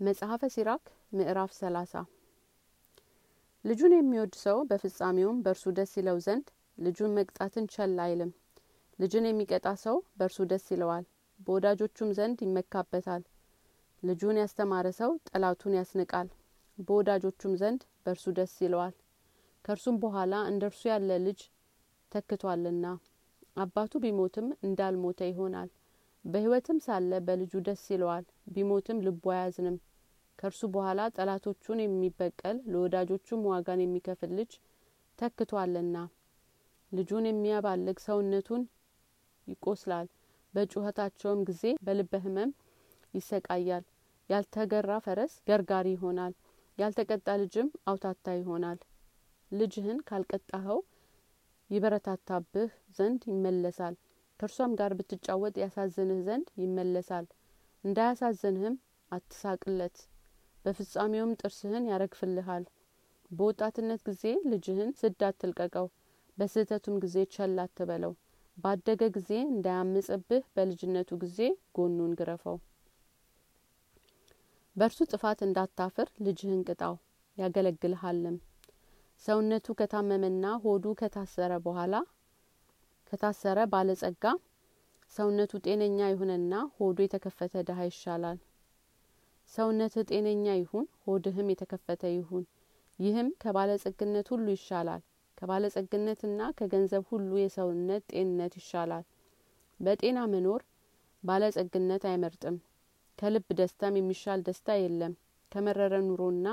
መጽሐፈ ሲራክ ምዕራፍ ሰላሳ። ልጁን የሚወድ ሰው በፍጻሜውም በእርሱ ደስ ይለው ዘንድ ልጁን መቅጣትን ቸል አይልም። ልጅን የሚቀጣ ሰው በእርሱ ደስ ይለዋል በወዳጆቹም ዘንድ ይመካበታል። ልጁን ያስተማረ ሰው ጠላቱን ያስንቃል በወዳጆቹም ዘንድ በእርሱ ደስ ይለዋል። ከእርሱም በኋላ እንደ እርሱ ያለ ልጅ ተክቷልና አባቱ ቢሞትም እንዳልሞተ ይሆናል። በህይወትም ሳለ በልጁ ደስ ይለዋል ቢሞትም ልቡ አያዝንም ከእርሱ በኋላ ጠላቶቹን የሚበቀል ለወዳጆቹም ዋጋን የሚከፍል ልጅ ተክቷልና። ልጁን የሚያባልግ ሰውነቱን ይቆስላል በጩኸታቸውም ጊዜ በልበ ህመም ይሰቃያል። ያልተገራ ፈረስ ገርጋሪ ይሆናል ያልተቀጣ ልጅም አውታታ ይሆናል። ልጅህን ካልቀጣኸው ይበረታታብህ ዘንድ ይመለሳል ከእርሷም ጋር ብትጫወት ያሳዝንህ ዘንድ ይመለሳል። እንዳያሳዝንህም አትሳቅለት በፍጻሜውም ጥርስህን ያረግፍልሃል። በወጣትነት ጊዜ ልጅህን ስድ አትልቀቀው በስህተቱም ጊዜ ቸል አትበለው ባደገ ጊዜ እንዳያምጽብህ በልጅነቱ ጊዜ ጎኑን ግረፈው። በእርሱ ጥፋት እንዳታፍር ልጅህን ቅጣው ያገለግልሃልም። ሰውነቱ ከታመመና ሆዱ ከታሰረ በኋላ ከታሰረ ባለጸጋ ሰውነቱ ጤነኛ ይሁንና ሆዱ የተከፈተ ድሀ ይሻላል ሰውነትህ ጤነኛ ይሁን ሆድህም የተከፈተ ይሁን። ይህም ከባለጸግነት ሁሉ ይሻላል። ከባለጸግነትና ከገንዘብ ሁሉ የሰውነት ጤንነት ይሻላል። በጤና መኖር ባለጸግነት አይመርጥም። ከልብ ደስታም የሚሻል ደስታ የለም። ከመረረ ኑሮና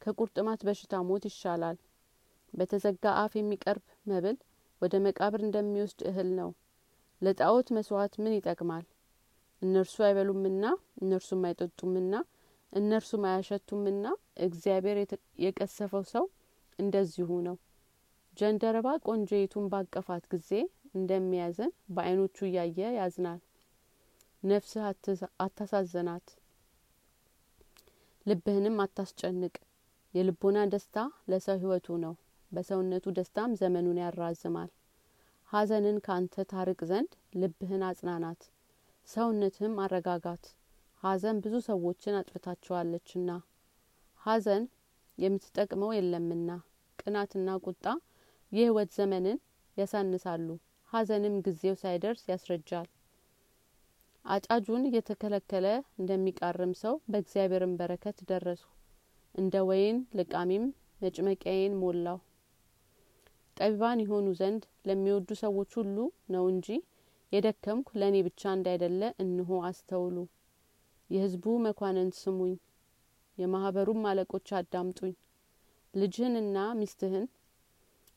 ከቁርጥማት በሽታ ሞት ይሻላል። በተዘጋ አፍ የሚቀርብ መብል ወደ መቃብር እንደሚወስድ እህል ነው። ለጣዖት መስዋዕት ምን ይጠቅማል? እነርሱ አይበሉምና እነርሱም አይጠጡምና እነርሱም አያሸቱምና እግዚአብሔር የቀሰፈው ሰው እንደዚሁ ነው። ጀንደረባ ቆንጆይቱን ባቀፋት ጊዜ እንደሚያዝን በአይኖቹ እያየ ያዝናል። ነፍስህ አታሳዘናት ልብህንም አታስጨንቅ። የልቦና ደስታ ለሰው ህይወቱ ነው። በሰውነቱ ደስታም ዘመኑን ያራዝማል። ሀዘንን ካንተ ታርቅ ዘንድ ልብህን አጽናናት። ሰውነትህም አረጋጋት ሀዘን ብዙ ሰዎችን አጥፍታቸዋለችና ሀዘን የምትጠቅመው የለምና። ቅናትና ቁጣ የህይወት ዘመንን ያሳንሳሉ። ሀዘንም ጊዜው ሳይደርስ ያስረጃል። አጫጁን እየተከለከለ እንደሚቃርም ሰው በእግዚአብሔርን በረከት ደረሱ። እንደ ወይን ልቃሚም መጭመቂያዬን ሞላው። ጠቢባን የሆኑ ዘንድ ለሚወዱ ሰዎች ሁሉ ነው እንጂ የደከምኩ ለእኔ ብቻ እንዳይደለ እንሆ አስተውሉ የህዝቡ መኳንንት ስሙኝ የማህበሩም አለቆች አዳምጡኝ። ልጅህንና ሚስትህን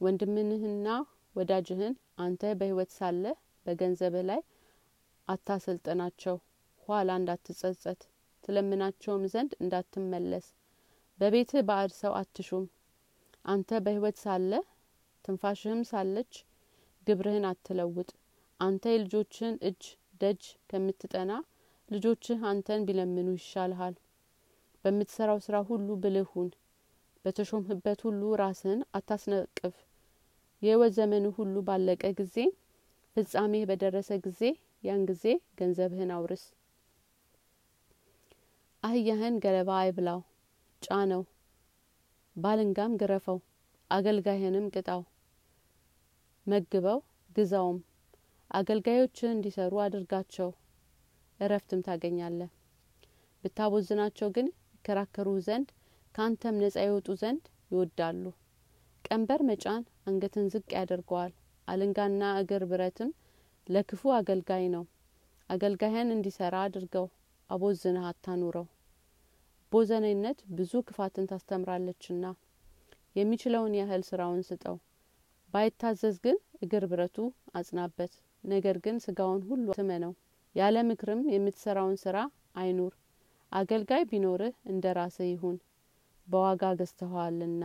ወንድምህንና ወዳጅህን አንተ በህይወት ሳለ በገንዘብህ ላይ አታሰልጥናቸው ኋላ እንዳትጸጸት ትለምናቸውም ዘንድ እንዳትመለስ። በቤትህ ባዕድ ሰው አትሹም አንተ በህይወት ሳለ ትንፋሽህም ሳለች ግብርህን አትለውጥ። አንተ የልጆችህን እጅ ደጅ ከምትጠና ልጆችህ አንተን ቢለምኑ ይሻልሃል። በምትሰራው ስራ ሁሉ ብልህ ሁን። በተሾምህበት ሁሉ ራስህን አታስነቅፍ። የህይወት ዘመኑ ሁሉ ባለቀ ጊዜ ፍጻሜህ በደረሰ ጊዜ ያን ጊዜ ገንዘብህን አውርስ። አህያህን ገለባ አይብላው። ጫነው። ባልንጋም ግረፈው። አገልጋይህንም ቅጣው። መግበው ግዛውም። አገልጋዮችህ እንዲሰሩ አድርጋቸው እረፍትም ታገኛለህ። ብታቦዝናቸው ግን ይከራከሩ ዘንድ ካንተም ነጻ ይወጡ ዘንድ ይወዳሉ። ቀንበር መጫን አንገትን ዝቅ ያደርገዋል። አልንጋና እግር ብረትም ለክፉ አገልጋይ ነው። አገልጋይህን እንዲሰራ አድርገው አቦዝንህ አታኑረው። ቦዘኔነት ብዙ ክፋትን ታስተምራለችና የሚችለውን ያህል ስራውን ስጠው። ባይታዘዝ ግን እግር ብረቱ አጽናበት። ነገር ግን ስጋውን ሁሉ ትመነው ያለ ምክርም የምትሰራውን ስራ አይኑር። አገልጋይ ቢኖርህ እንደ ራስህ ይሁን። በዋጋ ገዝተኸዋልና።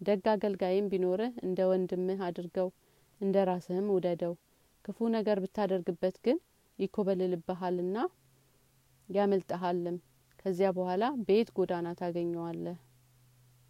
ደግ አገልጋይም ቢኖርህ እንደ ወንድምህ አድርገው እንደ ራስህም ውደደው። ክፉ ነገር ብታደርግበት ግን ይኮበልልብሃልና ያመልጠሃልም ከዚያ በኋላ በየት ጎዳና ታገኘዋለህ